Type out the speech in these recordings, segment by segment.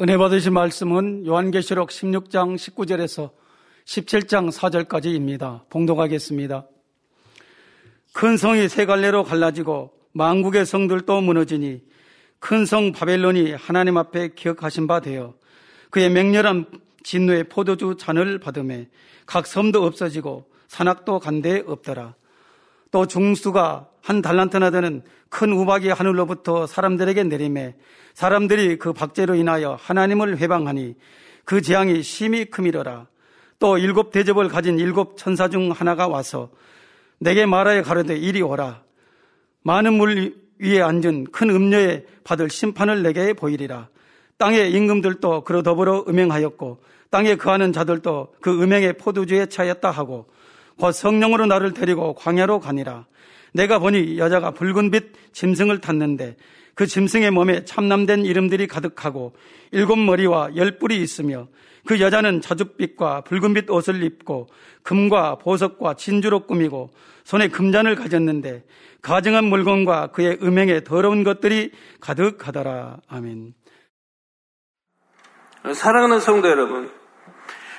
은혜 받으신 말씀은 요한계시록 16장 19절에서 17장 4절까지입니다. 봉독하겠습니다. 큰 성이 세 갈래로 갈라지고 망국의 성들도 무너지니 큰 성 바벨론이 하나님 앞에 기억하신 바 되어 그의 맹렬한 진노의 포도주 잔을 받음에 각 섬도 없어지고 산악도 간데 없더라. 또 중수가 한 달란트나 되는 큰 우박이 하늘로부터 사람들에게 내림에 사람들이 그 박제로 인하여 하나님을 회방하니 그 재앙이 심히 크미러라. 또 일곱 대접을 가진 일곱 천사 중 하나가 와서 내게 말하여 가로되 이리 오라. 많은 물 위에 앉은 큰 음녀에 받을 심판을 내게 보이리라. 땅의 임금들도 그로 더불어 음행하였고 땅에 거하는 자들도 그 음행의 포도주에 차였다 하고 곧 성령으로 나를 데리고 광야로 가니라. 내가 보니 여자가 붉은빛 짐승을 탔는데 그 짐승의 몸에 참남된 이름들이 가득하고 일곱 머리와 열 뿔이 있으며 그 여자는 자줏빛과 붉은빛 옷을 입고 금과 보석과 진주로 꾸미고 손에 금잔을 가졌는데 가증한 물건과 그의 음행에 더러운 것들이 가득하더라. 아멘. 사랑하는 성도 여러분,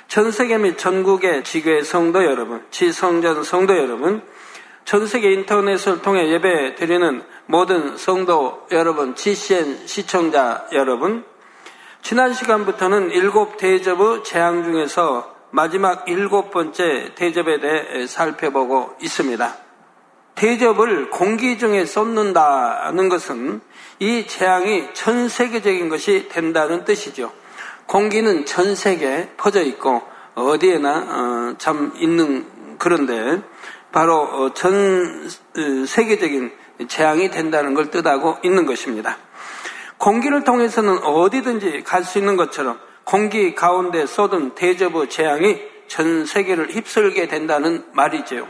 전 세계 및 전국의 지교의 성도 여러분, 지성전 성도 여러분, 전 세계 인터넷을 통해 예배 드리는 모든 성도 여러분, GCN 시청자 여러분, 지난 시간부터는 일곱 대접 의 재앙 중에서 마지막 일곱 번째 대접에 대해 살펴보고 있습니다. 대접을 공기 중에 쏟는다는 것은 이 재앙이 전 세계적인 것이 된다는 뜻이죠. 공기는 전 세계에 퍼져 있고 어디에나 어, 참 있는 그런데 바로 어, 전 어, 세계적인 재앙이 된다는 걸 뜻하고 있는 것입니다. 공기를 통해서는 어디든지 갈 수 있는 것처럼 공기 가운데 쏟은 대저부 재앙이 전 세계를 휩쓸게 된다는 말이죠.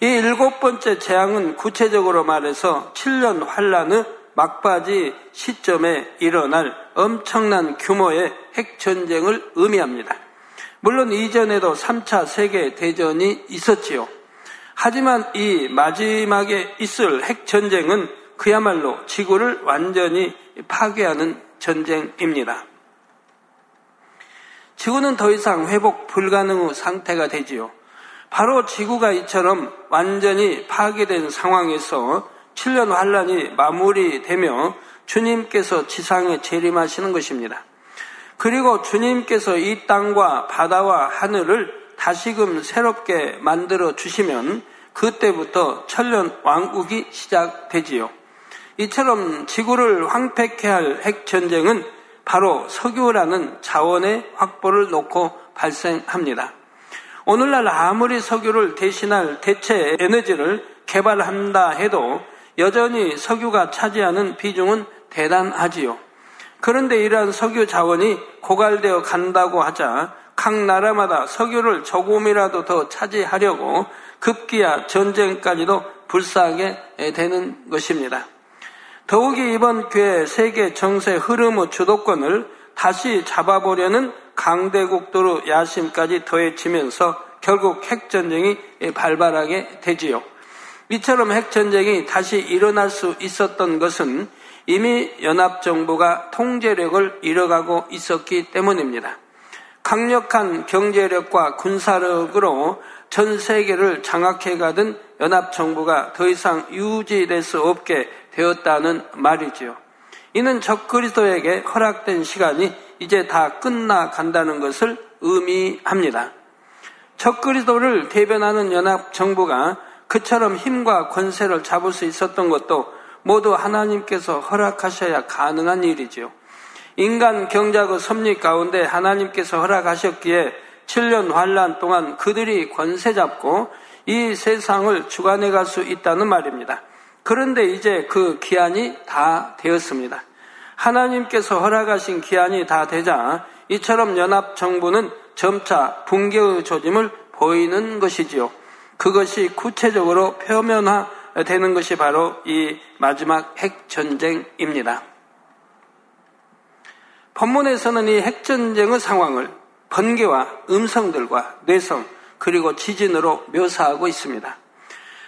이 일곱 번째 재앙은 구체적으로 말해서 7년 환란의 막바지 시점에 일어날 엄청난 규모의 핵전쟁을 의미합니다. 물론 이전에도 3차 세계 대전이 있었지요. 하지만 이 마지막에 있을 핵전쟁은 그야말로 지구를 완전히 파괴하는 전쟁입니다. 지구는 더 이상 회복 불가능의 상태가 되지요. 바로 지구가 이처럼 완전히 파괴된 상황에서 7년 환란이 마무리되며 주님께서 지상에 재림하시는 것입니다. 그리고 주님께서 이 땅과 바다와 하늘을 다시금 새롭게 만들어 주시면 그때부터 천년 왕국이 시작되지요. 이처럼 지구를 황폐케 할 핵전쟁은 바로 석유라는 자원의 확보를 놓고 발생합니다. 오늘날 아무리 석유를 대신할 대체 에너지를 개발한다 해도 여전히 석유가 차지하는 비중은 대단하지요. 그런데 이러한 석유 자원이 고갈되어 간다고 하자 각 나라마다 석유를 조금이라도 더 차지하려고 급기야 전쟁까지도 불사하게 되는 것입니다. 더욱이 이번 기회에 세계 정세 흐름의 주도권을 다시 잡아보려는 강대국도로 야심까지 더해지면서 결국 핵전쟁이 발발하게 되지요. 이처럼 핵전쟁이 다시 일어날 수 있었던 것은 이미 연합정부가 통제력을 잃어가고 있었기 때문입니다. 강력한 경제력과 군사력으로 전 세계를 장악해가던 연합정부가 더 이상 유지될 수 없게 되었다는 말이지요. 이는 적그리스도에게 허락된 시간이 이제 다 끝나간다는 것을 의미합니다. 적그리스도를 대변하는 연합정부가 그처럼 힘과 권세를 잡을 수 있었던 것도 모두 하나님께서 허락하셔야 가능한 일이지요. 인간 경작의 섭리 가운데 하나님께서 허락하셨기에 7년 환란 동안 그들이 권세 잡고 이 세상을 주관해 갈 수 있다는 말입니다. 그런데 이제 그 기한이 다 되었습니다. 하나님께서 허락하신 기한이 다 되자 이처럼 연합 정부는 점차 붕괴의 조짐을 보이는 것이지요. 그것이 구체적으로 표면화 되는 것이 바로 이 마지막 핵전쟁입니다. 본문에서는 이 핵전쟁의 상황을 번개와 음성들과 뇌성 그리고 지진으로 묘사하고 있습니다.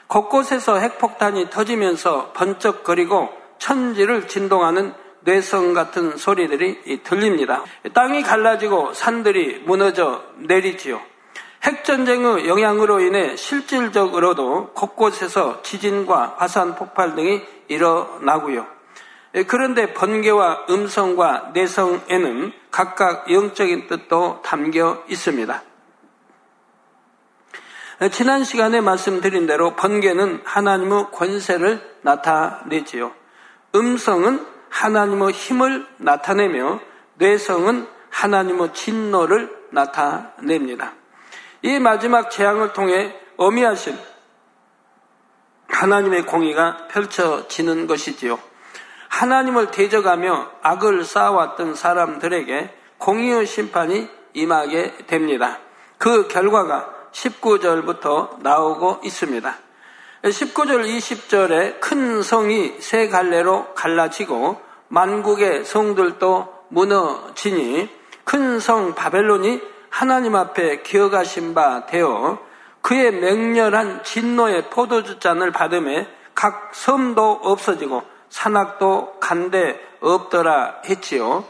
곳곳에서 핵폭탄이 터지면서 번쩍거리고 천지를 진동하는 뇌성 같은 소리들이 들립니다. 땅이 갈라지고 산들이 무너져 내리지요. 핵전쟁의 영향으로 인해 실질적으로도 곳곳에서 지진과 화산 폭발 등이 일어나고요. 그런데 번개와 음성과 내성에는 각각 영적인 뜻도 담겨 있습니다. 지난 시간에 말씀드린 대로 번개는 하나님의 권세를 나타내지요. 음성은 하나님의 힘을 나타내며 뇌성은 하나님의 진노를 나타냅니다. 이 마지막 재앙을 통해 어미하신 하나님의 공의가 펼쳐지는 것이지요. 하나님을 대적하며 악을 쌓아왔던 사람들에게 공의의 심판이 임하게 됩니다. 그 결과가 19절부터 나오고 있습니다. 19절 20절에 큰 성이 세 갈래로 갈라지고 만국의 성들도 무너지니 큰 성 바벨론이 하나님 앞에 기어가신 바 되어 그의 맹렬한 진노의 포도주 잔을 받음에 각 섬도 없어지고 산악도 간데 없더라 했지요.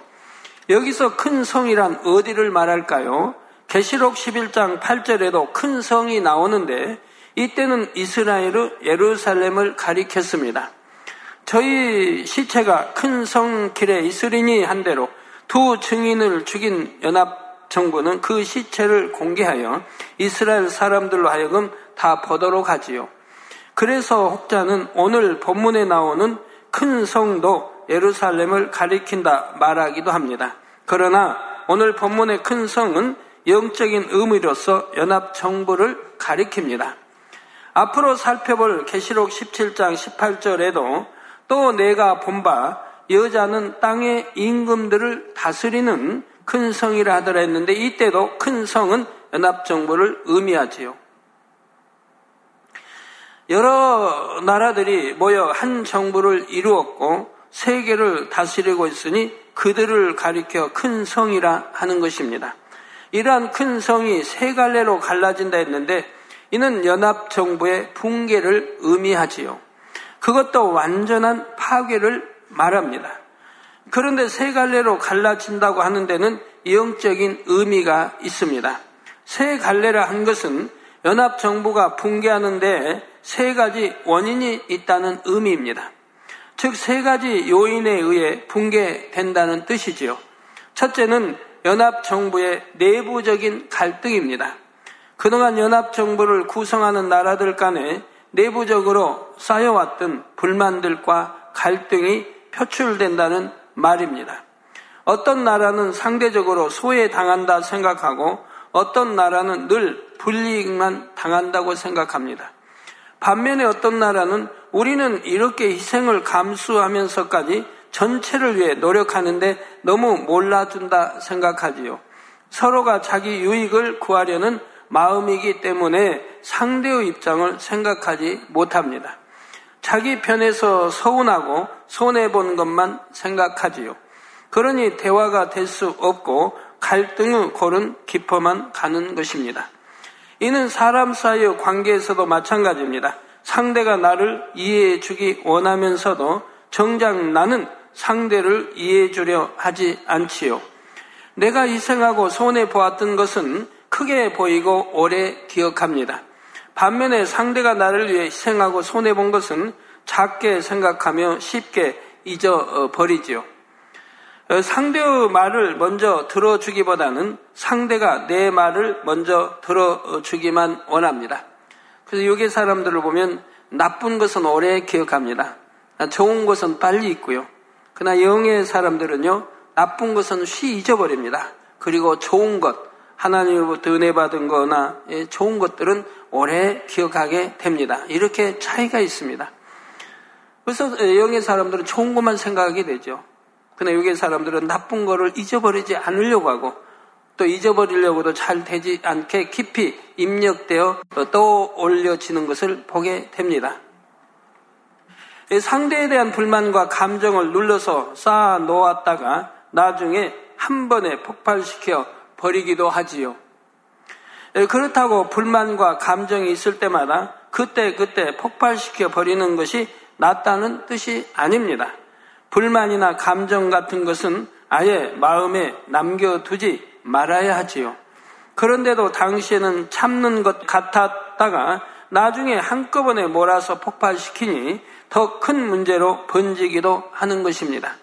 여기서 큰 성이란 어디를 말할까요? 계시록 11장 8절에도 큰 성이 나오는데 이때는 이스라엘의 예루살렘을 가리켰습니다. 저희 시체가 큰 성 길에 있으리니 한 대로 두 증인을 죽인 연합 정부는 그 시체를 공개하여 이스라엘 사람들로 하여금 다 보도록 하지요. 그래서 혹자는 오늘 본문에 나오는 큰 성도 예루살렘을 가리킨다 말하기도 합니다. 그러나 오늘 본문의 큰 성은 영적인 의미로서 연합 정부를 가리킵니다. 앞으로 살펴볼 계시록 17장 18절에도 또 내가 본바 여자는 땅의 임금들을 다스리는 큰 성이라 하더라 했는데 이때도 큰 성은 연합 정부를 의미하지요. 여러 나라들이 모여 한 정부를 이루었고 세계를 다스리고 있으니 그들을 가리켜 큰 성이라 하는 것입니다. 이러한 큰 성이 세 갈래로 갈라진다 했는데 이는 연합 정부의 붕괴를 의미하지요. 그것도 완전한 파괴를 말합니다. 그런데 세 갈래로 갈라진다고 하는 데는 영적인 의미가 있습니다. 세 갈래라 한 것은 연합 정부가 붕괴하는데 세 가지 원인이 있다는 의미입니다. 즉, 세 가지 요인에 의해 붕괴된다는 뜻이지요. 첫째는 연합정부의 내부적인 갈등입니다. 그동안 연합정부를 구성하는 나라들 간에 내부적으로 쌓여왔던 불만들과 갈등이 표출된다는 말입니다. 어떤 나라는 상대적으로 소외당한다 생각하고 어떤 나라는 늘 불이익만 당한다고 생각합니다. 반면에 어떤 나라는 우리는 이렇게 희생을 감수하면서까지 전체를 위해 노력하는데 너무 몰라준다 생각하지요. 서로가 자기 유익을 구하려는 마음이기 때문에 상대의 입장을 생각하지 못합니다. 자기 편에서 서운하고 손해 본 것만 생각하지요. 그러니 대화가 될 수 없고 갈등의 골은 깊어만 가는 것입니다. 이는 사람 사이의 관계에서도 마찬가지입니다. 상대가 나를 이해해 주기 원하면서도 정작 나는 상대를 이해해 주려 하지 않지요. 내가 희생하고 손해 보았던 것은 크게 보이고 오래 기억합니다. 반면에 상대가 나를 위해 희생하고 손해 본 것은 작게 생각하며 쉽게 잊어버리지요. 어, 상대의 말을 먼저 들어주기보다는 상대가 내 말을 먼저 들어주기만 원합니다. 그래서 요괴 사람들을 보면 나쁜 것은 오래 기억합니다. 좋은 것은 빨리 잊고요. 그러나 영의 사람들은요, 나쁜 것은 쉬 잊어버립니다. 그리고 좋은 것, 하나님으로부터 은혜 받은 거나 예, 좋은 것들은 오래 기억하게 됩니다. 이렇게 차이가 있습니다. 그래서 영의 사람들은 좋은 것만 생각하게 되죠. 그러나 영의 사람들은 나쁜 거를 잊어버리지 않으려고 하고 또 잊어버리려고도 잘 되지 않게 깊이 입력되어 떠올려지는 것을 보게 됩니다. 상대에 대한 불만과 감정을 눌러서 쌓아 놓았다가 나중에 한 번에 폭발시켜 버리기도 하지요. 그렇다고 불만과 감정이 있을 때마다 그때 그때 폭발시켜 버리는 것이 낫다는 뜻이 아닙니다. 불만이나 감정 같은 것은 아예 마음에 남겨두지 말아야 하지요. 그런데도 당시에는 참는 것 같았다가 나중에 한꺼번에 몰아서 폭발시키니 더 큰 문제로 번지기도 하는 것입니다.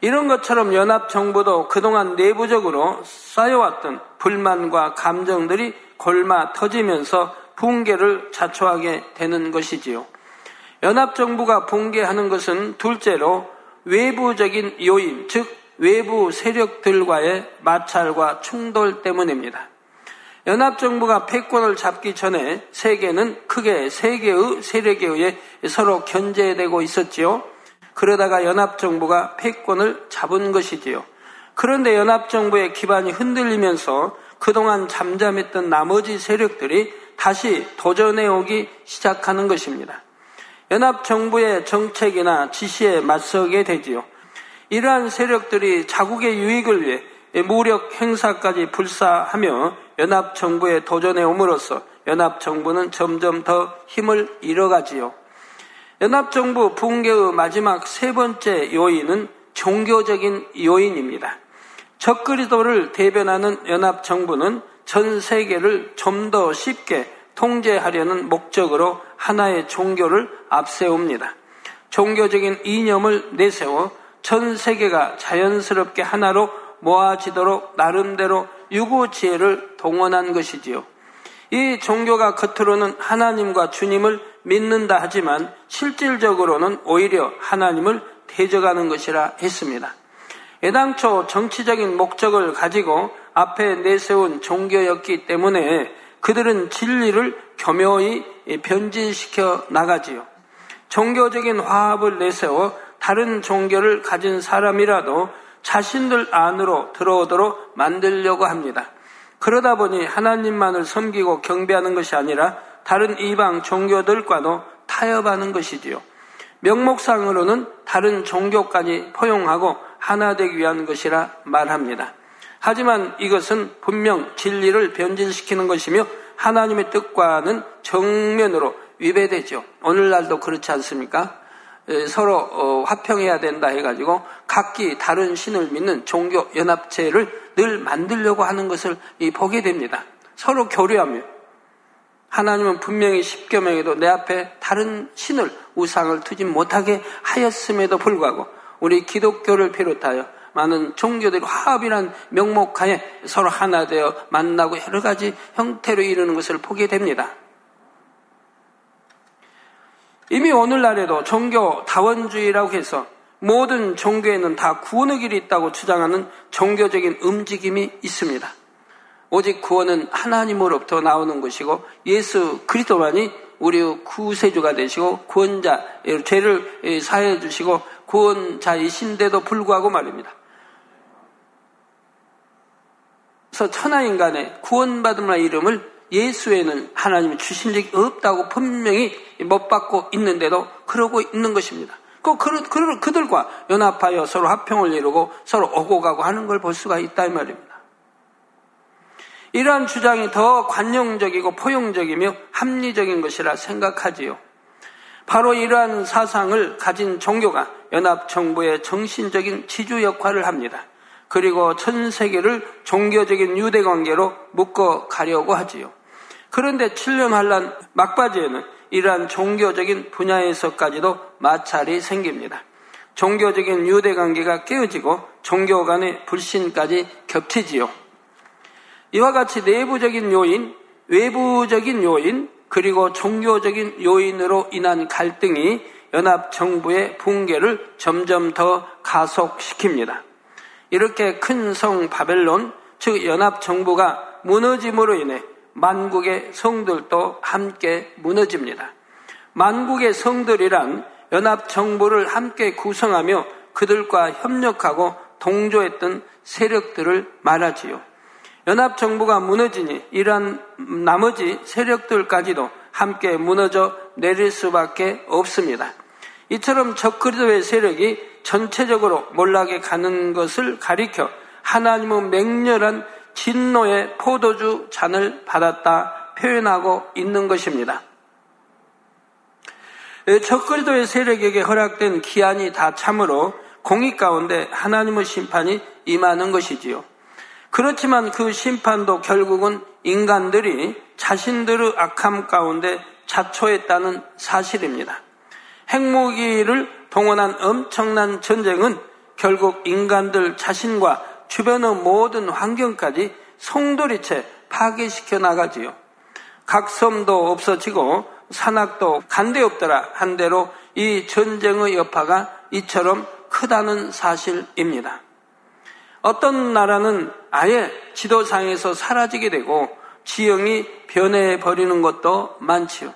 이런 것처럼 연합정부도 그동안 내부적으로 쌓여왔던 불만과 감정들이 골마 터지면서 붕괴를 자초하게 되는 것이지요. 연합정부가 붕괴하는 것은 둘째로 외부적인 요인, 즉 외부 세력들과의 마찰과 충돌 때문입니다. 연합정부가 패권을 잡기 전에 세계는 크게 세 개의 세력에 의해 서로 견제되고 있었지요. 그러다가 연합정부가 패권을 잡은 것이지요. 그런데 연합정부의 기반이 흔들리면서 그동안 잠잠했던 나머지 세력들이 다시 도전해 오기 시작하는 것입니다. 연합정부의 정책이나 지시에 맞서게 되지요. 이러한 세력들이 자국의 유익을 위해 무력 행사까지 불사하며 연합정부에 도전해 옴으로써 연합정부는 점점 더 힘을 잃어가지요. 연합정부 붕괴의 마지막 세 번째 요인은 종교적인 요인입니다. 적그리도를 대변하는 연합정부는 전 세계를 좀 더 쉽게 통제하려는 목적으로 하나의 종교를 앞세웁니다. 종교적인 이념을 내세워 전 세계가 자연스럽게 하나로 모아지도록 나름대로 유구지혜를 동원한 것이지요. 이 종교가 겉으로는 하나님과 주님을 믿는다 하지만 실질적으로는 오히려 하나님을 대적하는 것이라 했습니다. 애당초 정치적인 목적을 가지고 앞에 내세운 종교였기 때문에 그들은 진리를 교묘히 변질시켜 나가지요. 종교적인 화합을 내세워 다른 종교를 가진 사람이라도 자신들 안으로 들어오도록 만들려고 합니다. 그러다 보니 하나님만을 섬기고 경배하는 것이 아니라 다른 이방 종교들과도 타협하는 것이지요. 명목상으로는 다른 종교까지 포용하고 하나 되기 위한 것이라 말합니다. 하지만 이것은 분명 진리를 변질시키는 것이며 하나님의 뜻과는 정면으로 위배되죠. 오늘날도 그렇지 않습니까? 서로 어, 화평해야 된다 해가지고 각기 다른 신을 믿는 종교 연합체를 늘 만들려고 하는 것을 보게 됩니다. 서로 교류하며 하나님은 분명히 십계명에도 내 앞에 다른 신을 우상을 두지 못하게 하였음에도 불구하고 우리 기독교를 비롯하여 많은 종교들이 화합이란 명목하에 서로 하나 되어 만나고 여러 가지 형태로 이루는 것을 보게 됩니다. 이미 오늘날에도 종교 다원주의라고 해서 모든 종교에는 다 구원의 길이 있다고 주장하는 종교적인 움직임이 있습니다. 오직 구원은 하나님으로부터 나오는 것이고 예수 그리스도만이 우리 구세주가 되시고 구원자 죄를 사해 주시고 구원자이신데도 불구하고 말입니다. 그래서 천하 인간의 구원받음의 이름을 예수에는 하나님이 주신 적이 없다고 분명히 못 받고 있는데도 그러고 있는 것입니다. 그, 그들과 연합하여 서로 합평을 이루고 서로 오고 가고 하는 걸 볼 수가 있다 이 말입니다. 이러한 주장이 더 관용적이고 포용적이며 합리적인 것이라 생각하지요. 바로 이러한 사상을 가진 종교가 연합정부의 정신적인 지주 역할을 합니다. 그리고 전 세계를 종교적인 유대 관계로 묶어 가려고 하지요. 그런데 7년 환란 막바지에는 이러한 종교적인 분야에서까지도 마찰이 생깁니다. 종교적인 유대 관계가 깨어지고 종교 간의 불신까지 겹치지요. 이와 같이 내부적인 요인, 외부적인 요인, 그리고 종교적인 요인으로 인한 갈등이 연합 정부의 붕괴를 점점 더 가속시킵니다. 이렇게 큰 성 바벨론, 즉 연합 정부가 무너짐으로 인해 만국의 성들도 함께 무너집니다. 만국의 성들이란 연합 정부를 함께 구성하며 그들과 협력하고 동조했던 세력들을 말하지요. 연합 정부가 무너지니 이러한 나머지 세력들까지도 함께 무너져 내릴 수밖에 없습니다. 이처럼 적그리도의 세력이 전체적으로 몰락해 가는 것을 가리켜 하나님은 맹렬한 진노의 포도주 잔을 받았다 표현하고 있는 것입니다. 적그리도의 세력에게 허락된 기한이 다 참으로 공의 가운데 하나님의 심판이 임하는 것이지요. 그렇지만 그 심판도 결국은 인간들이 자신들의 악함 가운데 자초했다는 사실입니다. 핵무기를 동원한 엄청난 전쟁은 결국 인간들 자신과 주변의 모든 환경까지 송두리째 파괴시켜 나가지요. 각 섬도 없어지고 산악도 간데 없더라 한 대로 이 전쟁의 여파가 이처럼 크다는 사실입니다. 어떤 나라는 아예 지도상에서 사라지게 되고 지형이 변해 버리는 것도 많지요.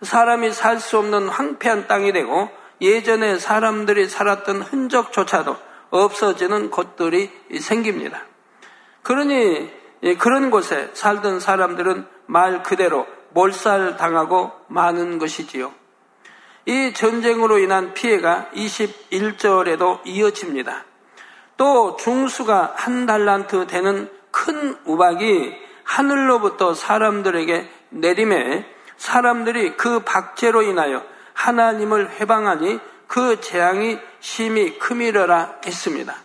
사람이 살 수 없는 황폐한 땅이 되고 예전에 사람들이 살았던 흔적조차도 없어지는 곳들이 생깁니다. 그러니 그런 곳에 살던 사람들은 말 그대로 몰살당하고 많은 것이지요. 이 전쟁으로 인한 피해가 21절에도 이어집니다. 또 중수가 한 달란트 되는 큰 우박이 하늘로부터 사람들에게 내림에 사람들이 그 박제로 인하여 하나님을 회방하니 그 재앙이 심히 크미러라 했습니다.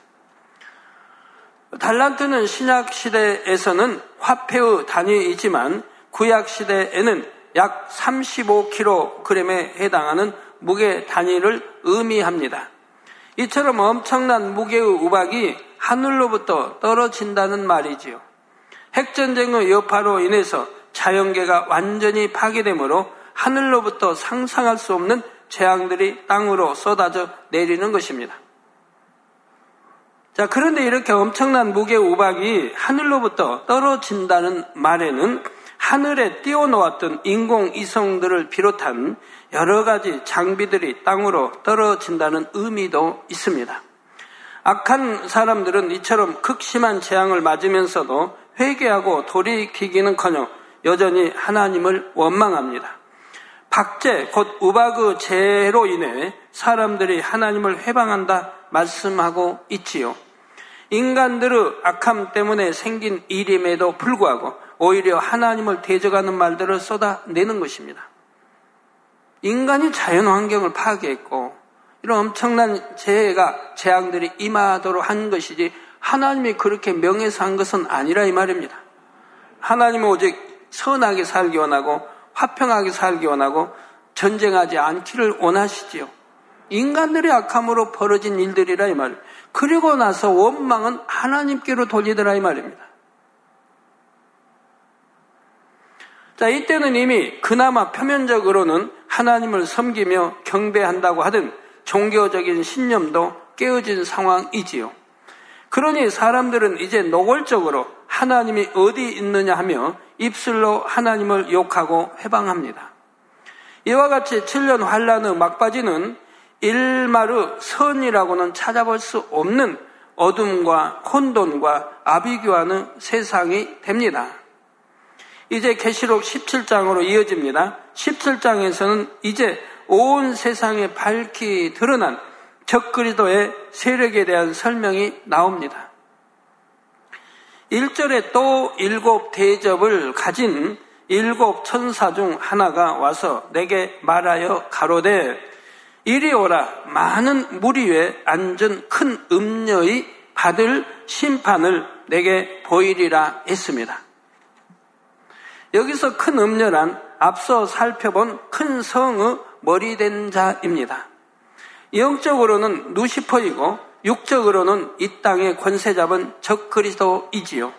달란트는 신약 시대에서는 화폐의 단위이지만 구약 시대에는 약 35kg에 해당하는 무게 단위를 의미합니다. 이처럼 엄청난 무게의 우박이 하늘로부터 떨어진다는 말이지요. 핵전쟁의 여파로 인해서 자연계가 완전히 파괴되므로 하늘로부터 상상할 수 없는 재앙들이 땅으로 쏟아져 내리는 것입니다. 자, 그런데 이렇게 엄청난 무게 우박이 하늘로부터 떨어진다는 말에는 하늘에 띄워놓았던 인공위성들을 비롯한 여러 가지 장비들이 땅으로 떨어진다는 의미도 있습니다. 악한 사람들은 이처럼 극심한 재앙을 맞으면서도 회개하고 돌이키기는커녕 여전히 하나님을 원망합니다. 박제, 곧 우박의 죄로 인해 사람들이 하나님을 회방한다 말씀하고 있지요. 인간들의 악함 때문에 생긴 일임에도 불구하고 오히려 하나님을 대적하는 말들을 쏟아내는 것입니다. 인간이 자연 환경을 파괴했고 이런 엄청난 재해가 재앙들이 임하도록 한 것이지 하나님이 그렇게 명예서 한 것은 아니라 이 말입니다. 하나님은 오직 선하게 살기 원하고 화평하게 살기 원하고 전쟁하지 않기를 원하시지요. 인간들의 악함으로 벌어진 일들이라 이 말. 그리고 나서 원망은 하나님께로 돌리더라 이 말입니다. 자, 이때는 이미 그나마 표면적으로는 하나님을 섬기며 경배한다고 하든 종교적인 신념도 깨어진 상황이지요. 그러니 사람들은 이제 노골적으로 하나님이 어디 있느냐 하며 입술로 하나님을 욕하고 해방합니다. 이와 같이 7년 환란의 막바지는 일마르 선이라고는 찾아볼 수 없는 어둠과 혼돈과 아비규하는 세상이 됩니다. 이제 계시록 17장으로 이어집니다. 17장에서는 이제 온 세상에 밝히 드러난 적그리도의 세력에 대한 설명이 나옵니다. 1절에 또 일곱 대접을 가진 일곱 천사 중 하나가 와서 내게 말하여 가로되 이리 오라 많은 무리 위에 앉은 큰 음녀의 받을 심판을 내게 보이리라 했습니다. 여기서 큰 음녀란 앞서 살펴본 큰 성의 머리된 자입니다. 영적으로는 누시퍼이고 육적으로는 이 땅의 권세 잡은 적그리스도이지요.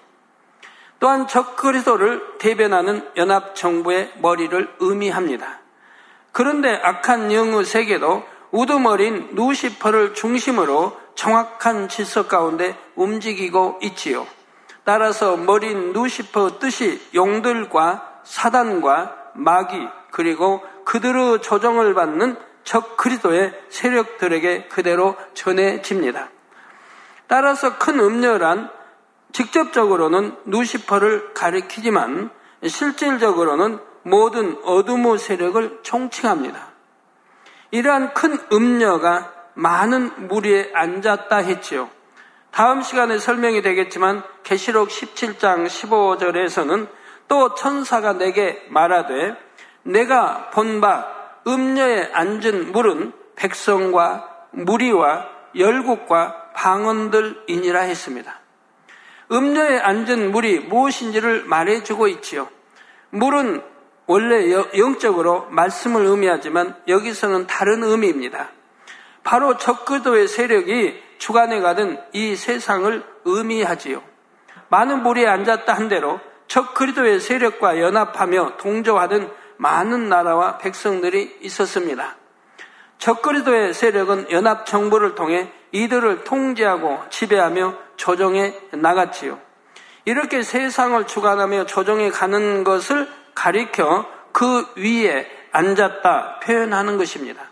또한 적그리스도를 대변하는 연합 정부의 머리를 의미합니다. 그런데 악한 영의 세계도 우두머린 누시퍼를 중심으로 정확한 질서 가운데 움직이고 있지요. 따라서 머린 누시퍼 뜻이 용들과 사단과 마귀 그리고 그들의 조정을 받는 적 그리스도의 세력들에게 그대로 전해집니다. 따라서 큰 음녀란 직접적으로는 누시퍼를 가리키지만 실질적으로는 모든 어둠의 세력을 총칭합니다. 이러한 큰 음녀가 많은 무리에 앉았다 했지요. 다음 시간에 설명이 되겠지만 계시록 17장 15절에서는 또 천사가 내게 말하되 내가 본 바 음녀에 앉은 물은 백성과 무리와 열국과 방언들이니라 했습니다. 음료에 앉은 물이 무엇인지를 말해주고 있지요. 물은 원래 영적으로 말씀을 의미하지만 여기서는 다른 의미입니다. 바로 적그도의 세력이 주관해 가던 이 세상을 의미하지요. 많은 물이 앉았다 한 대로 적 그리도의 세력과 연합하며 동조하던 많은 나라와 백성들이 있었습니다. 적 그리도의 세력은 연합 정부를 통해 이들을 통제하고 지배하며 조정해 나갔지요. 이렇게 세상을 주관하며 조정해 가는 것을 가리켜 그 위에 앉았다 표현하는 것입니다.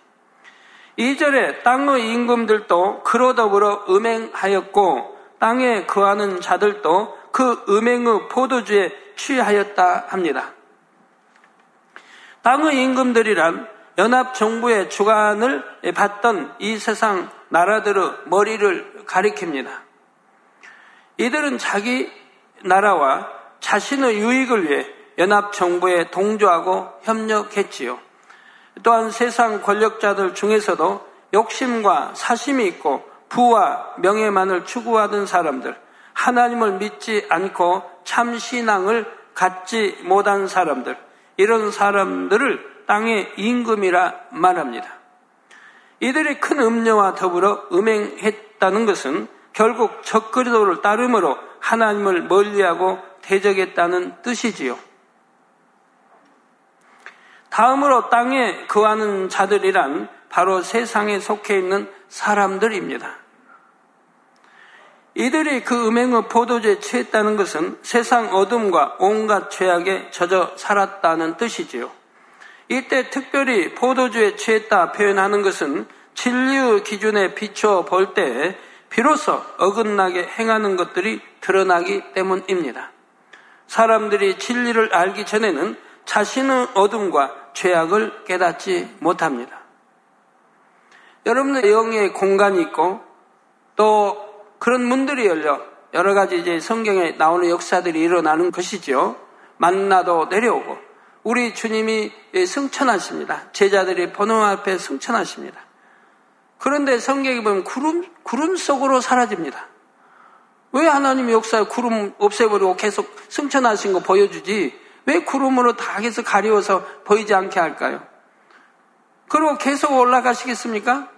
2절에 땅의 임금들도 그로 더불어 음행하였고 땅에 거하는 자들도 그 음행의 포도주에 취하였다 합니다. 땅의 임금들이란 연합정부의 주관을 받던 이 세상 나라들의 머리를 가리킵니다. 이들은 자기 나라와 자신의 유익을 위해 연합정부에 동조하고 협력했지요. 또한 세상 권력자들 중에서도 욕심과 사심이 있고 부와 명예만을 추구하던 사람들, 하나님을 믿지 않고 참 신앙을 갖지 못한 사람들, 이런 사람들을 땅의 임금이라 말합니다. 이들이 큰 음녀와 더불어 음행했다는 것은 결국 적그리도를 따름으로 하나님을 멀리하고 대적했다는 뜻이지요. 다음으로 땅에 거하는 자들이란 바로 세상에 속해 있는 사람들입니다. 이들이 그 음행의 포도주에 취했다는 것은 세상 어둠과 온갖 죄악에 젖어 살았다는 뜻이지요. 이때 특별히 포도주에 취했다 표현하는 것은 진리의 기준에 비춰 볼 때 비로소 어긋나게 행하는 것들이 드러나기 때문입니다. 사람들이 진리를 알기 전에는 자신의 어둠과 죄악을 깨닫지 못합니다. 여러분의 영의 공간이 있고 또 그런 문들이 열려 여러 가지 이제 성경에 나오는 역사들이 일어나는 것이죠. 만나도 내려오고 우리 주님이 승천하십니다. 제자들이 번호 앞에 승천하십니다. 그런데 성경에 보면 구름, 구름 속으로 사라집니다. 왜 하나님이 역사에 구름 없애버리고 계속 승천하신 거 보여주지? 왜 구름으로 다 해서 가리워서 보이지 않게 할까요? 그리고 계속 올라가시겠습니까?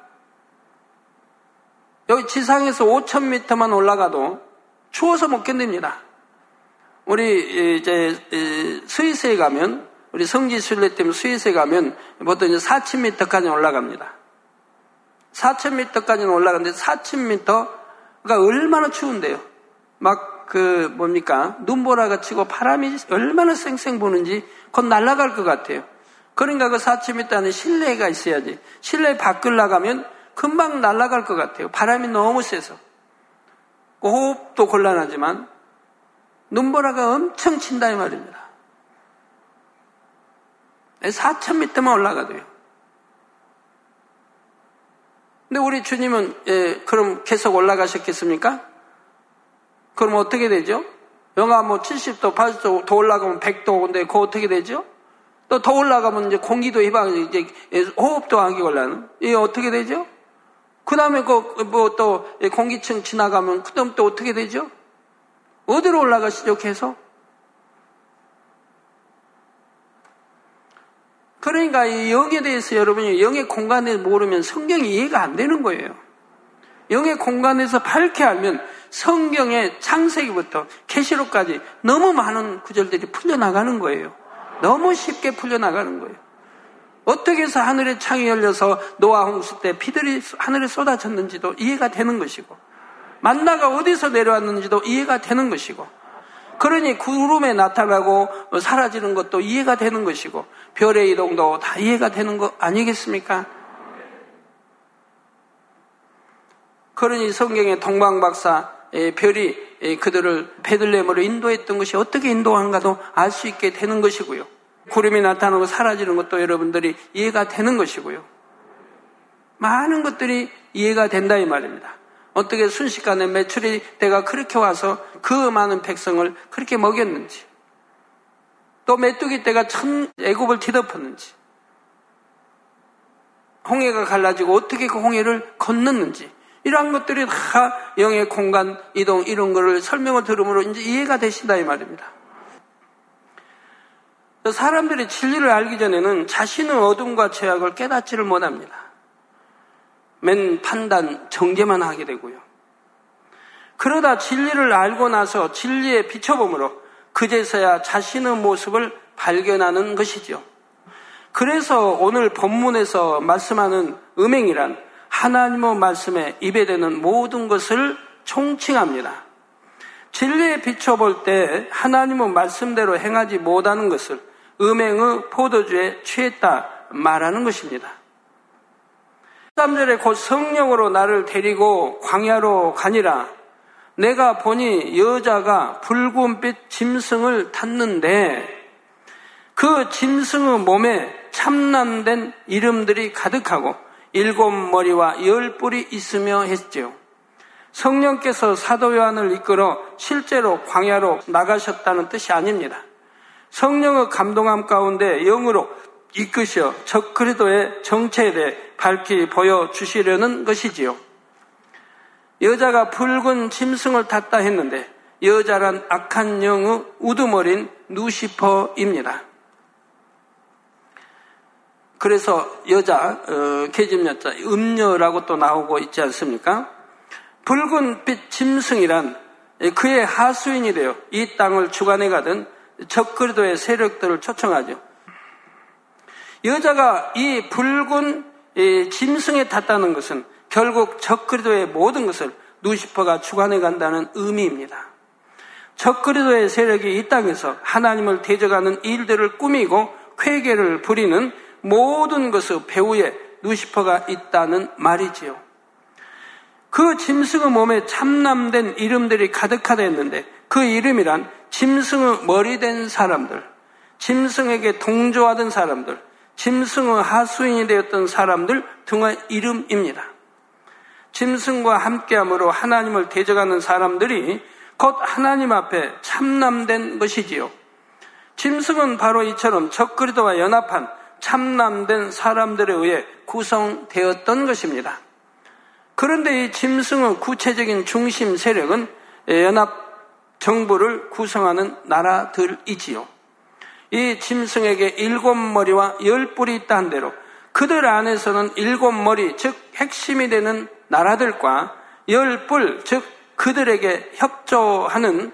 여기 지상에서 5,000m만 올라가도 추워서 못 견딥니다. 우리 이제 스위스에 가면 우리 성지 순례 때문에 스위스에 가면 보통 이제 4,000m까지 올라갑니다. 4,000m까지는 올라가는데 4,000m가 얼마나 추운데요. 막 그 뭡니까 눈보라가 치고 바람이 얼마나 쌩쌩 부는지 곧 날아갈 것 같아요. 그러니까 그 4층 밑에 실내가 있어야지. 실내 밖을 나가면 금방 날아갈 것 같아요. 바람이 너무 세서. 호흡도 곤란하지만 눈보라가 엄청 친다 이 말입니다. 4,000m만 올라가도요. 근데 우리 주님은 예, 그럼 계속 올라가셨겠습니까? 그럼 어떻게 되죠? 영하 뭐 70도, 80도 더 올라가면 100도 근데 그거 어떻게 되죠? 또 더 올라가면 이제 공기도 희방, 이제 호흡도 하기 곤란. 이게 어떻게 되죠? 그 다음에 그 뭐 또 공기층 지나가면 그 다음 또 어떻게 되죠? 어디로 올라가시죠, 계속? 그러니까 이 영에 대해서 여러분이 영의 공간에 모르면 성경이 이해가 안 되는 거예요. 영의 공간에서 밝게 알면 성경의 창세기부터 계시록까지 너무 많은 구절들이 풀려나가는 거예요. 너무 쉽게 풀려나가는 거예요. 어떻게 해서 하늘의 창이 열려서 노아 홍수 때 피들이 하늘에 쏟아졌는지도 이해가 되는 것이고 만나가 어디서 내려왔는지도 이해가 되는 것이고 그러니 구름에 나타나고 사라지는 것도 이해가 되는 것이고 별의 이동도 다 이해가 되는 거 아니겠습니까? 그러니 성경의 동방박사 별이 그들을 베들레헴으로 인도했던 것이 어떻게 인도한가도 알 수 있게 되는 것이고요. 구름이 나타나고 사라지는 것도 여러분들이 이해가 되는 것이고요. 많은 것들이 이해가 된다 이 말입니다. 어떻게 순식간에 매출이 때가 그렇게 와서 그 많은 백성을 그렇게 먹였는지 또 메뚜기 때가 천 애굽을 뒤덮었는지 홍해가 갈라지고 어떻게 그 홍해를 건넜는지 이러한 것들이 다 영의 공간 이동 이런 거를 설명을 들으므로 이제 이해가 되신다 이 말입니다. 사람들이 진리를 알기 전에는 자신의 어둠과 죄악을 깨닫지를 못합니다. 맨 판단, 정죄만 하게 되고요. 그러다 진리를 알고 나서 진리에 비춰봄으로 그제서야 자신의 모습을 발견하는 것이죠. 그래서 오늘 본문에서 말씀하는 음행이란 하나님의 말씀에 입에 대는 모든 것을 총칭합니다. 진리에 비춰볼 때 하나님의 말씀대로 행하지 못하는 것을 음행의 포도주에 취했다 말하는 것입니다. 3절에 곧 성령으로 나를 데리고 광야로 가니라 내가 보니 여자가 붉은빛 짐승을 탔는데 그 짐승의 몸에 참남된 이름들이 가득하고 일곱 머리와 열 뿔이 있으며 했지요. 성령께서 사도 요한을 이끌어 실제로 광야로 나가셨다는 뜻이 아닙니다. 성령의 감동함 가운데 영으로 이끄셔 적그리도의 정체에 대해 밝히 보여주시려는 것이지요. 여자가 붉은 짐승을 탔다 했는데 여자란 악한 영의 우두머린 누시퍼입니다. 그래서 여자, 어, 계집여자, 음녀라고 또 나오고 있지 않습니까? 붉은빛 짐승이란 그의 하수인이 되어 이 땅을 주관해 가던 적그리도의 세력들을 초청하죠. 여자가 이 붉은 짐승에 탔다는 것은 결국 적그리도의 모든 것을 누시퍼가 주관해 간다는 의미입니다. 적그리도의 세력이 이 땅에서 하나님을 대적하는 일들을 꾸미고 쾌계를 부리는 모든 것의 배후에 누시퍼가 있다는 말이지요. 그 짐승의 몸에 참남된 이름들이 가득하다 했는데 그 이름이란 짐승의 머리된 사람들, 짐승에게 동조하던 사람들, 짐승의 하수인이 되었던 사람들 등의 이름입니다. 짐승과 함께함으로 하나님을 대적하는 사람들이 곧 하나님 앞에 참남된 것이지요. 짐승은 바로 이처럼 적그리도와 연합한 참남된 사람들에 의해 구성되었던 것입니다. 그런데 이 짐승의 구체적인 중심 세력은 연합 정부를 구성하는 나라들이지요. 이 짐승에게 일곱 머리와 열 뿔이 있다 한 대로 그들 안에서는 일곱 머리, 즉 핵심이 되는 나라들과 열 뿔, 즉 그들에게 협조하는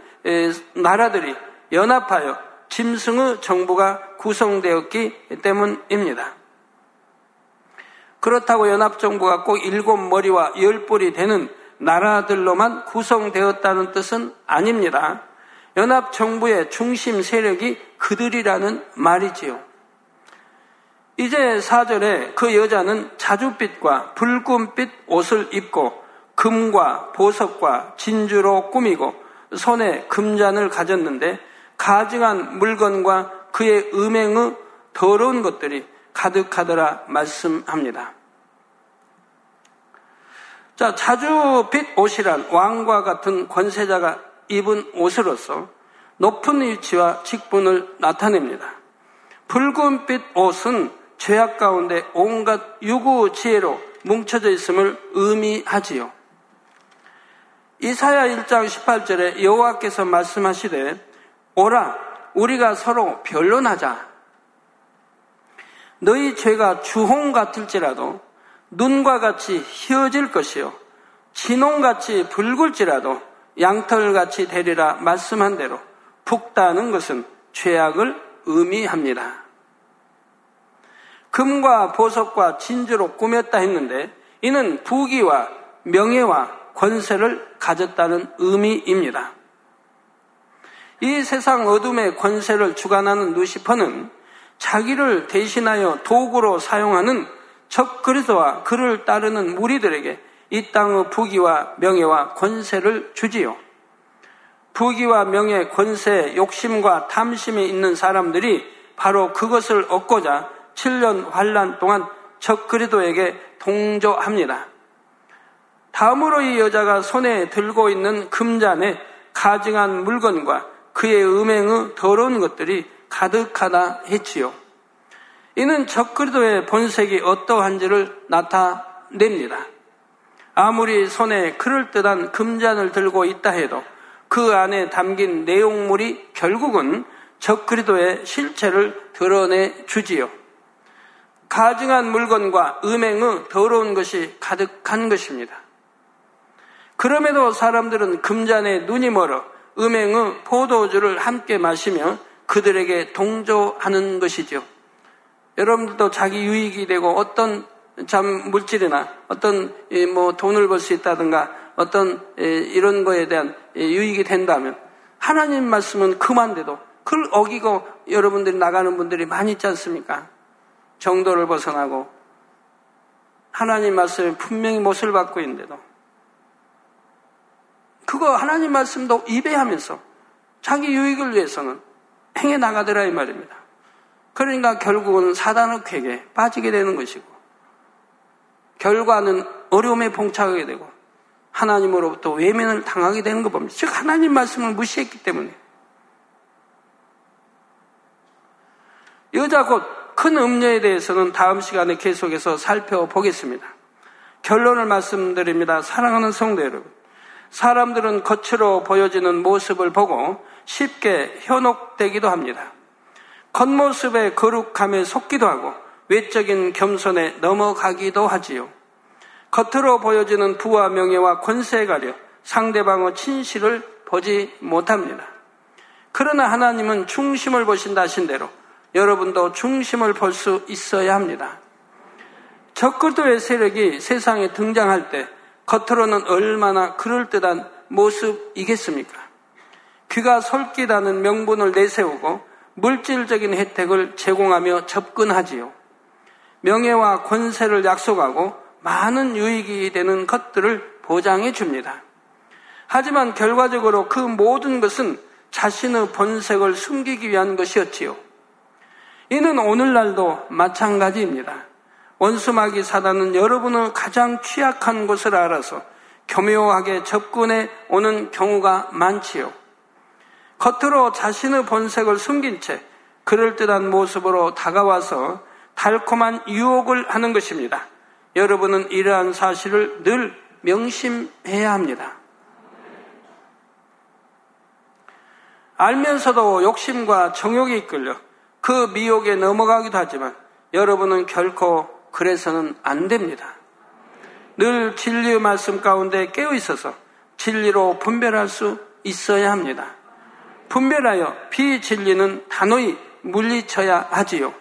나라들이 연합하여 짐승의 정부가 구성되었기 때문입니다. 그렇다고 연합정부가 꼭 일곱 머리와 열 뿔이 되는 나라들로만 구성되었다는 뜻은 아닙니다. 연합정부의 중심 세력이 그들이라는 말이지요. 이제 사절에그 여자는 자주빛과 붉은빛 옷을 입고 금과 보석과 진주로 꾸미고 손에 금잔을 가졌는데 가증한 물건과 그의 음행의 더러운 것들이 가득하더라 말씀합니다. 자, 자주 빛 옷이란 왕과 같은 권세자가 입은 옷으로서 높은 위치와 직분을 나타냅니다. 붉은빛 옷은 죄악 가운데 온갖 유구 지혜로 뭉쳐져 있음을 의미하지요. 이사야 1장 18절에 여호와께서 말씀하시되 오라 우리가 서로 변론하자. 너희 죄가 주홍 같을지라도 눈과 같이 휘어질 것이요 진홍같이 붉을지라도 양털같이 되리라 말씀한 대로 붓다는 것은 죄악을 의미합니다. 금과 보석과 진주로 꾸몄다 했는데 이는 부귀와 명예와 권세를 가졌다는 의미입니다. 이 세상 어둠의 권세를 주관하는 루시퍼는 자기를 대신하여 도구로 사용하는 적 그리스도와 그를 따르는 무리들에게 이 땅의 부귀와 명예와 권세를 주지요. 부귀와 명예, 권세, 욕심과 탐심이 있는 사람들이 바로 그것을 얻고자 7년 환란 동안 적 그리도에게 동조합니다. 다음으로 이 여자가 손에 들고 있는 금잔에 가증한 물건과 그의 음행의 더러운 것들이 가득하다 했지요. 이는 적그리도의 본색이 어떠한지를 나타냅니다. 아무리 손에 그럴듯한 금잔을 들고 있다 해도 그 안에 담긴 내용물이 결국은 적그리도의 실체를 드러내 주지요. 가증한 물건과 음행의 더러운 것이 가득한 것입니다. 그럼에도 사람들은 금잔에 눈이 멀어 음행의 포도주를 함께 마시며 그들에게 동조하는 것이죠. 여러분들도 자기 유익이 되고 어떤 참 물질이나 어떤 뭐 돈을 벌 수 있다든가 어떤 이런 거에 대한 유익이 된다면 하나님 말씀은 그만돼도 그걸 어기고 여러분들이 나가는 분들이 많이 있지 않습니까? 정도를 벗어나고 하나님 말씀에 분명히 못을 받고 있는데도 그거 하나님 말씀도 입에하면서 자기 유익을 위해서는 행해 나가더라 이 말입니다. 그러니까 결국은 사단의 쾌에 빠지게 되는 것이고 결과는 어려움에 봉착하게 되고 하나님으로부터 외면을 당하게 되는 것 봅니다. 즉 하나님 말씀을 무시했기 때문에 여자 곧 큰 음녀에 대해서는 다음 시간에 계속해서 살펴보겠습니다. 결론을 말씀드립니다. 사랑하는 성도 여러분. 사람들은 겉으로 보여지는 모습을 보고 쉽게 현혹되기도 합니다. 겉모습의 거룩함에 속기도 하고 외적인 겸손에 넘어가기도 하지요. 겉으로 보여지는 부와 명예와 권세에 가려 상대방의 진실을 보지 못합니다. 그러나 하나님은 중심을 보신다 하신 대로 여러분도 중심을 볼 수 있어야 합니다. 적그도의 세력이 세상에 등장할 때 겉으로는 얼마나 그럴듯한 모습이겠습니까? 그가 솔깃하는 명분을 내세우고 물질적인 혜택을 제공하며 접근하지요. 명예와 권세를 약속하고 많은 유익이 되는 것들을 보장해 줍니다. 하지만 결과적으로 그 모든 것은 자신의 본색을 숨기기 위한 것이었지요. 이는 오늘날도 마찬가지입니다. 원수마귀 사단은 여러분의 가장 취약한 곳을 알아서 교묘하게 접근해 오는 경우가 많지요. 겉으로 자신의 본색을 숨긴 채 그럴듯한 모습으로 다가와서 달콤한 유혹을 하는 것입니다. 여러분은 이러한 사실을 늘 명심해야 합니다. 알면서도 욕심과 정욕이 이끌려 그 미혹에 넘어가기도 하지만 여러분은 결코 그래서는 안 됩니다. 늘 진리의 말씀 가운데 깨어 있어서 진리로 분별할 수 있어야 합니다. 분별하여 비진리는 단호히 물리쳐야 하지요.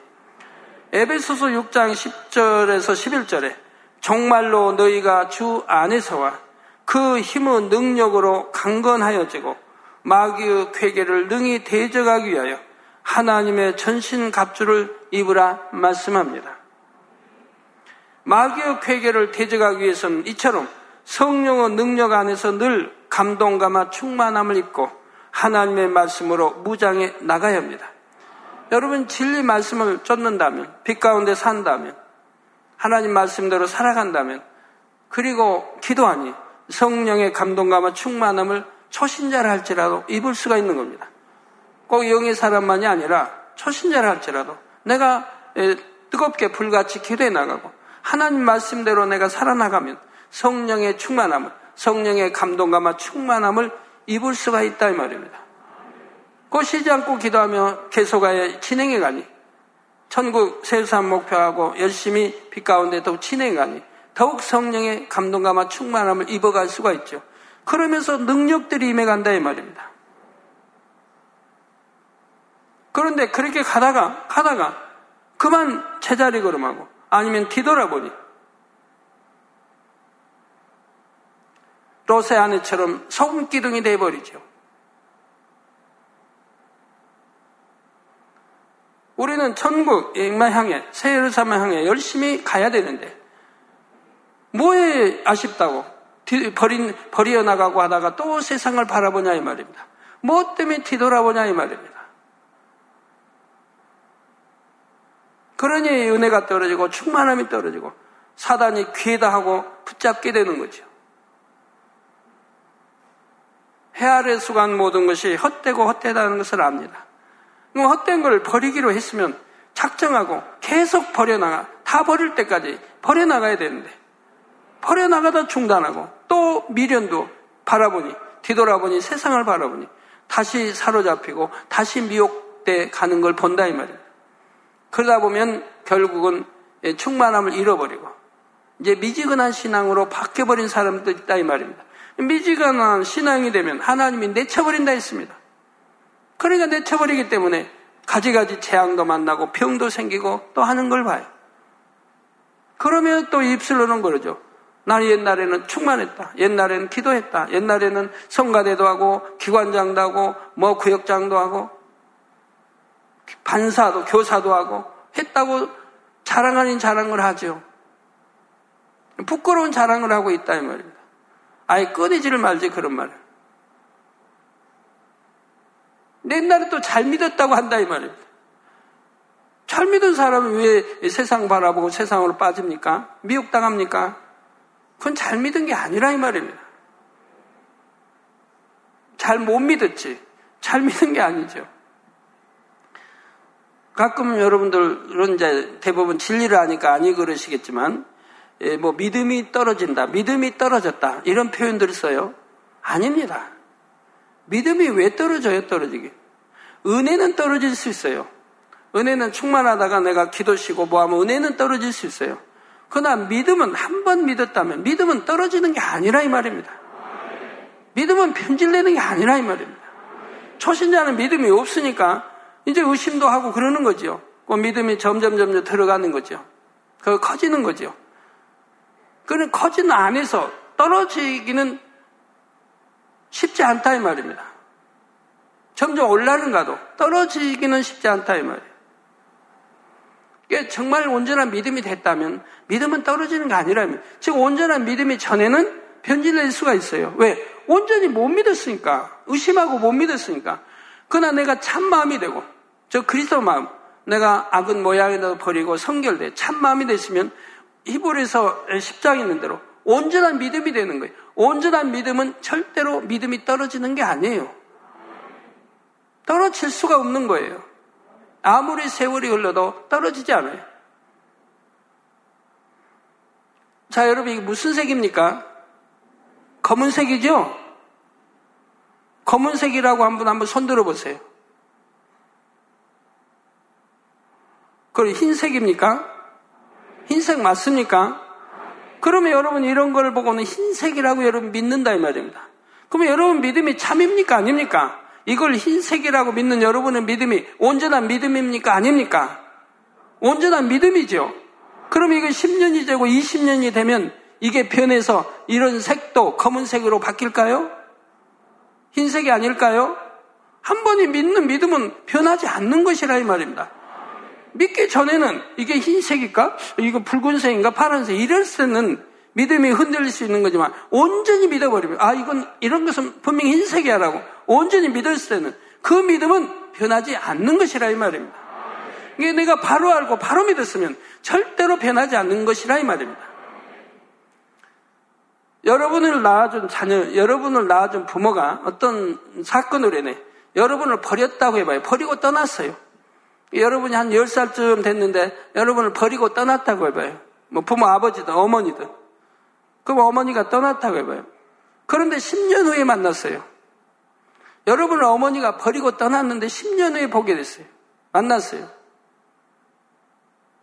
에베소서 6장 10절에서 11절에 정말로 너희가 주 안에서와 그 힘의 능력으로 강건하여지고 마귀의 쾌계를 능히 대적하기 위하여 하나님의 전신 갑주를 입으라 말씀합니다. 마귀의 쾌계를 대적하기 위해서는 이처럼 성령의 능력 안에서 늘 감동감과 충만함을 입고 하나님의 말씀으로 무장해 나가야 합니다. 여러분 진리 말씀을 쫓는다면 빛 가운데 산다면 하나님 말씀대로 살아간다면 그리고 기도하니 성령의 감동감과 충만함을 초신자라 할지라도 입을 수가 있는 겁니다. 꼭 영의 사람만이 아니라 초신자라 할지라도 내가 뜨겁게 불같이 기도해 나가고 하나님 말씀대로 내가 살아나가면 성령의 충만함을, 성령의 감동감과 충만함을 입을 수가 있다 이 말입니다. 꼭 쉬지 않고 기도하며 계속하여 진행해 가니 천국 세상 목표하고 열심히 빛 가운데 더욱 진행해 가니 더욱 성령의 감동감과 충만함을 입어갈 수가 있죠. 그러면서 능력들이 임해간다 이 말입니다. 그런데 그렇게 가다가 가다가 그만 제자리 걸음하고 아니면 뒤돌아보니 로세 아내처럼 소금 기둥이 돼버리죠. 우리는 천국 잉마 향해 세르사마 향해 열심히 가야 되는데 뭐에 아쉽다고 버린 버리어 나가고 하다가 또 세상을 바라보냐 이 말입니다. 뭐 때문에 뒤돌아보냐 이 말입니다. 그러니 은혜가 떨어지고 충만함이 떨어지고 사단이 귀에다 하고 붙잡게 되는 거죠. 해 아래 수간 모든 것이 헛되고 헛되다는 것을 압니다. 헛된 걸 버리기로 했으면 작정하고 계속 버려나가, 다 버릴 때까지 버려나가야 되는데, 버려나가다 중단하고 또 미련도 바라보니 뒤돌아보니 세상을 바라보니 다시 사로잡히고 다시 미혹돼 가는 걸 본다 이 말이에요. 그러다 보면 결국은 충만함을 잃어버리고 이제 미지근한 신앙으로 바뀌어버린 사람도 있다 이 말입니다. 미지근한 신앙이 되면 하나님이 내쳐버린다 했습니다. 그러니까 내쳐버리기 때문에 가지가지 재앙도 만나고 병도 생기고 또 하는 걸 봐요. 그러면 또 입술로는 그러죠. 나 옛날에는 충만했다. 옛날에는 기도했다. 옛날에는 성가대도 하고 기관장도 하고 뭐 구역장도 하고 반사도 교사도 하고 했다고 자랑 아닌 자랑을 하죠. 부끄러운 자랑을 하고 있다 이 말입니다. 아예 꺼내지를 말지 그런 말을. 옛날에 또 잘 믿었다고 한다 이 말입니다. 잘 믿은 사람은 왜 세상 바라보고 세상으로 빠집니까? 미혹당합니까? 그건 잘 믿은 게 아니라 이 말입니다. 잘 못 믿었지. 잘 믿은 게 아니죠. 가끔 여러분들은 이제 대부분 진리를 아니까 아니 그러시겠지만, 예, 뭐 믿음이 떨어진다, 믿음이 떨어졌다 이런 표현들을 써요. 아닙니다. 믿음이 왜 떨어져요, 떨어지게? 은혜는 떨어질 수 있어요. 은혜는 충만하다가 내가 기도 쉬고 뭐 하면 은혜는 떨어질 수 있어요. 그러나 믿음은 한 번 믿었다면 믿음은 떨어지는 게 아니라 이 말입니다. 믿음은 편질되는 게 아니라 이 말입니다. 초신자는 믿음이 없으니까 이제 의심도 하고 그러는 거죠. 그 믿음이 점점 점점 들어가는 거죠. 그 커지는 거죠. 그는 커지는 안에서 떨어지기는 쉽지 않다 이 말입니다. 점점 올라는 가도 떨어지기는 쉽지 않다 이 말이에요. 정말 온전한 믿음이 됐다면 믿음은 떨어지는 게 아니라면 즉 온전한 믿음이 전에는 변질될 수가 있어요. 왜? 온전히 못 믿었으니까 의심하고 못 믿었으니까 그러나 내가 참 마음이 되고 저 그리스도 마음 내가 악은 모양에다 버리고 성결돼 참 마음이 됐으면 히브리서 10장에 있는 대로 온전한 믿음이 되는 거예요. 온전한 믿음은 절대로 믿음이 떨어지는 게 아니에요. 떨어질 수가 없는 거예요. 아무리 세월이 흘러도 떨어지지 않아요. 자, 여러분, 이게 무슨 색입니까? 검은색이죠? 검은색이라고 한번 한번 손 들어 보세요. 그럼 흰색입니까? 흰색 맞습니까? 그러면 여러분 이런 걸 보고는 흰색이라고 여러분 믿는다 이 말입니다. 그러면 여러분 믿음이 참입니까? 아닙니까? 이걸 흰색이라고 믿는 여러분의 믿음이 온전한 믿음입니까? 아닙니까? 온전한 믿음이죠. 그럼 이게 10년이 되고 20년이 되면 이게 변해서 이런 색도 검은색으로 바뀔까요? 흰색이 아닐까요? 한 번이 믿는 믿음은 변하지 않는 것이라 이 말입니다. 믿기 전에는 이게 흰색일까? 이거 붉은색인가? 파란색? 이럴 때는 믿음이 흔들릴 수 있는 거지만 온전히 믿어버리면 아 이건 이런 것은 분명히 흰색이야라고 온전히 믿었을 때는 그 믿음은 변하지 않는 것이라 이 말입니다. 이게 내가 바로 알고 바로 믿었으면 절대로 변하지 않는 것이라 이 말입니다. 여러분을 낳아준 자녀, 여러분을 낳아준 부모가 어떤 사건으로 인해 여러분을 버렸다고 해봐요. 버리고 떠났어요. 여러분이 한 10살쯤 됐는데 여러분을 버리고 떠났다고 해봐요. 뭐 부모 아버지든 어머니든. 그럼 어머니가 떠났다고 해봐요. 그런데 10년 후에 만났어요. 여러분을 어머니가 버리고 떠났는데 10년 후에 보게 됐어요. 만났어요.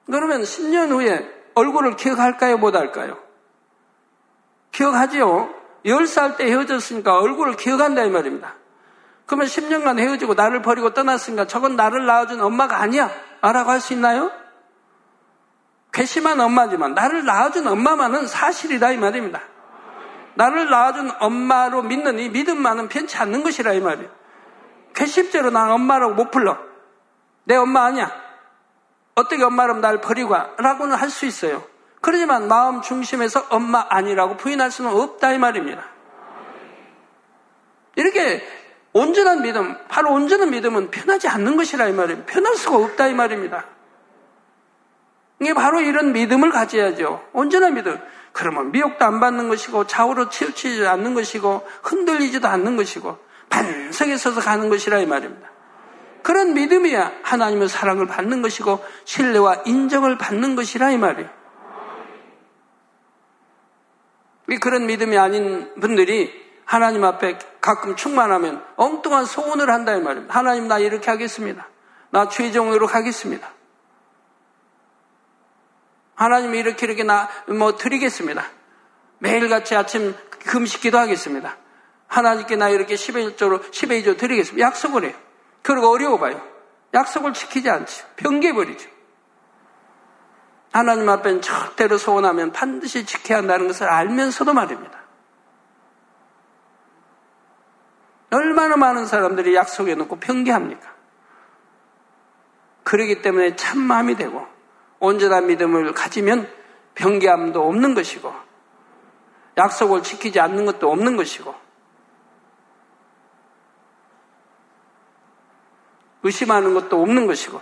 그러면 10년 후에 얼굴을 기억할까요? 못 할까요? 기억하지요? 10살 때 헤어졌으니까 얼굴을 기억한다 이 말입니다. 그러면 10년간 헤어지고 나를 버리고 떠났으니까 저건 나를 낳아준 엄마가 아니야. 라고 할 수 있나요? 괘씸한 엄마지만 나를 낳아준 엄마만은 사실이다 이 말입니다. 나를 낳아준 엄마로 믿는 이 믿음만은 편치 않는 것이라 이 말이에요. 괘씸죄로 난 엄마라고 못 불러. 내 엄마 아니야. 어떻게 엄마라면 날 버리고 와? 라고는 할 수 있어요. 그러지만 마음 중심에서 엄마 아니라고 부인할 수는 없다 이 말입니다. 이렇게 온전한 믿음, 바로 온전한 믿음은 편하지 않는 것이라 이 말이에요. 편할 수가 없다 이 말입니다. 이게 바로 이런 믿음을 가져야죠. 온전한 믿음. 그러면 미혹도 안 받는 것이고 좌우로 치우치지 않는 것이고 흔들리지도 않는 것이고 반석에 서서 가는 것이라 이 말입니다. 그런 믿음이야 하나님의 사랑을 받는 것이고 신뢰와 인정을 받는 것이라 이 말이에요. 그런 믿음이 아닌 분들이 하나님 앞에 가끔 충만하면 엉뚱한 소원을 한다 이 말입니다. 하나님 나 이렇게 하겠습니다. 나 최종으로 가겠습니다. 하나님 이렇게 이렇게 나 뭐 드리겠습니다. 매일같이 아침 금식 기도 하겠습니다. 하나님께 나 이렇게 10의 1조로 10의 2조 드리겠습니다. 약속을 해요. 그리고 어려워 봐요. 약속을 지키지 않죠. 변개버리죠. 하나님 앞엔 절대로 소원하면 반드시 지켜야 한다는 것을 알면서도 말입니다. 얼마나 많은 사람들이 약속해 놓고 변개합니까? 그러기 때문에 참 마음이 되고 온전한 믿음을 가지면 변개함도 없는 것이고 약속을 지키지 않는 것도 없는 것이고 의심하는 것도 없는 것이고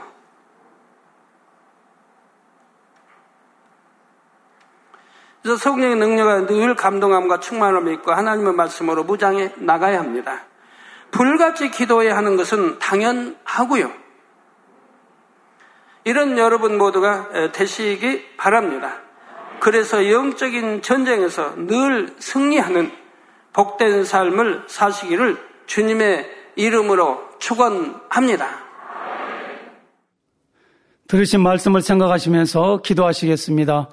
그래서 성령의 능력은 늘 감동함과 충만함이 있고 하나님의 말씀으로 무장해 나가야 합니다. 불같이 기도해야 하는 것은 당연하고요. 이런 여러분 모두가 되시기 바랍니다. 그래서 영적인 전쟁에서 늘 승리하는 복된 삶을 사시기를 주님의 이름으로 축원합니다. 들으신 말씀을 생각하시면서 기도하시겠습니다.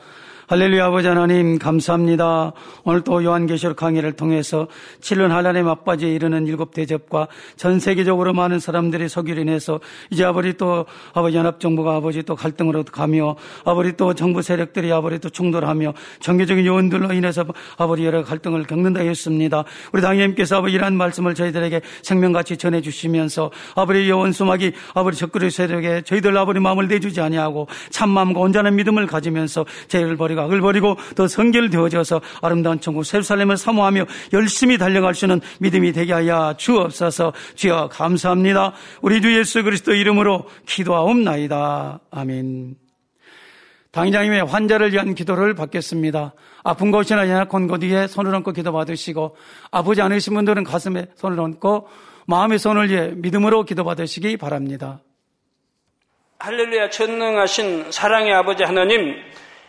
할렐루야 아버지 하나님 감사합니다. 오늘 또 요한계시록 강의를 통해서 7년 하나님 앞바지에 이르는 일곱 대접과 전 세계적으로 많은 사람들이 서기로 인해서 이제 아버지 또 아버지 연합정부가 아버지 또 갈등으로 가며 아버지 또 정부 세력들이 아버지 또 충돌하며 정계적인 요인들로 인해서 아버지 여러 갈등을 겪는다 했습니다. 우리 당님께서 아버지 이러한 말씀을 저희들에게 생명같이 전해주시면서 아버지 여원수막이 아버지 적그리 세력에 저희들 아버지 마음을 내주지 아니하고 참 마음과 온전한 믿음을 가지면서 죄를 버리 버리고 악을 버리고 더 성결되어져서 아름다운 천국 세루살렘을 사모하며 열심히 달려갈 수 있는 믿음이 되게 하여 주옵소서 주여 감사합니다. 우리 주 예수 그리스도 이름으로 기도하옵나이다. 아멘. 당장님의 환자를 위한 기도를 받겠습니다. 아픈 곳이나 연약한 곳 위에 손을 얹고 기도 받으시고 아프지 않으신 분들은 가슴에 손을 얹고 마음의 손을 위해 믿음으로 기도 받으시기 바랍니다. 할렐루야 전능하신 사랑의 아버지 하나님